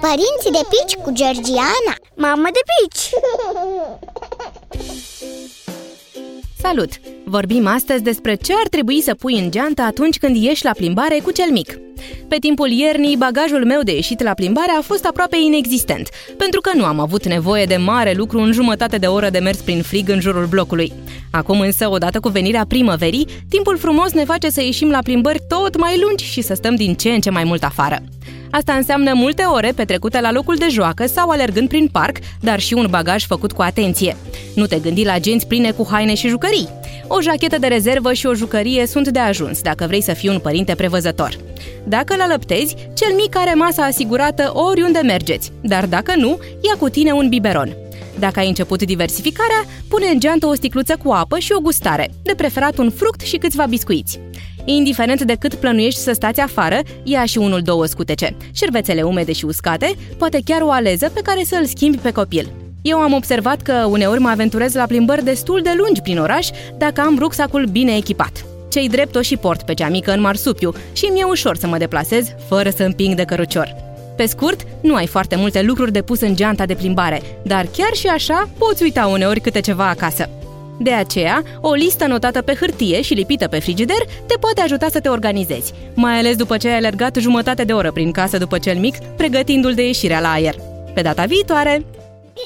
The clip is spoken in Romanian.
Părinții de pici cu Georgiana Mamă de pici! Salut! Vorbim astăzi despre ce ar trebui să pui în geantă atunci când ieși la plimbare cu cel mic. Pe timpul iernii, bagajul meu de ieșit la plimbare a fost aproape inexistent, pentru că nu am avut nevoie de mare lucru în jumătate de oră de mers prin frig în jurul blocului. Acum însă, odată cu venirea primăverii, timpul frumos ne face să ieșim la plimbări tot mai lungi și să stăm din ce în ce mai mult afară. Asta înseamnă multe ore petrecute la locul de joacă sau alergând prin parc, dar și un bagaj făcut cu atenție. Nu te gândi la genți pline cu haine și jucării. O jachetă de rezervă și o jucărie sunt de ajuns dacă vrei să fii un părinte prevăzător. Dacă la alăptezi, cel mic are masa asigurată oriunde mergeți, dar dacă nu, ia cu tine un biberon. Dacă ai început diversificarea, pune în geantă o sticluță cu apă și o gustare, de preferat un fruct și câțiva biscuiți. Indiferent de cât plănuiești să stați afară, ia și unul două scutece, șervețele umede și uscate, poate chiar o aleză pe care să îl schimbi pe copil. Eu am observat că uneori mă aventurez la plimbări destul de lungi prin oraș dacă am rucsacul bine echipat. Cei drept o și port pe cea mică în marsupiu și mi-e ușor să mă deplasez fără să împing de cărucior. Pe scurt, nu ai foarte multe lucruri de pus în geanta de plimbare, dar chiar și așa poți uita uneori câte ceva acasă. De aceea, o listă notată pe hârtie și lipită pe frigider te poate ajuta să te organizezi, mai ales după ce ai alergat jumătate de oră prin casă după cel mic, pregătindu-l de ieșirea la aer. Pe data viitoare!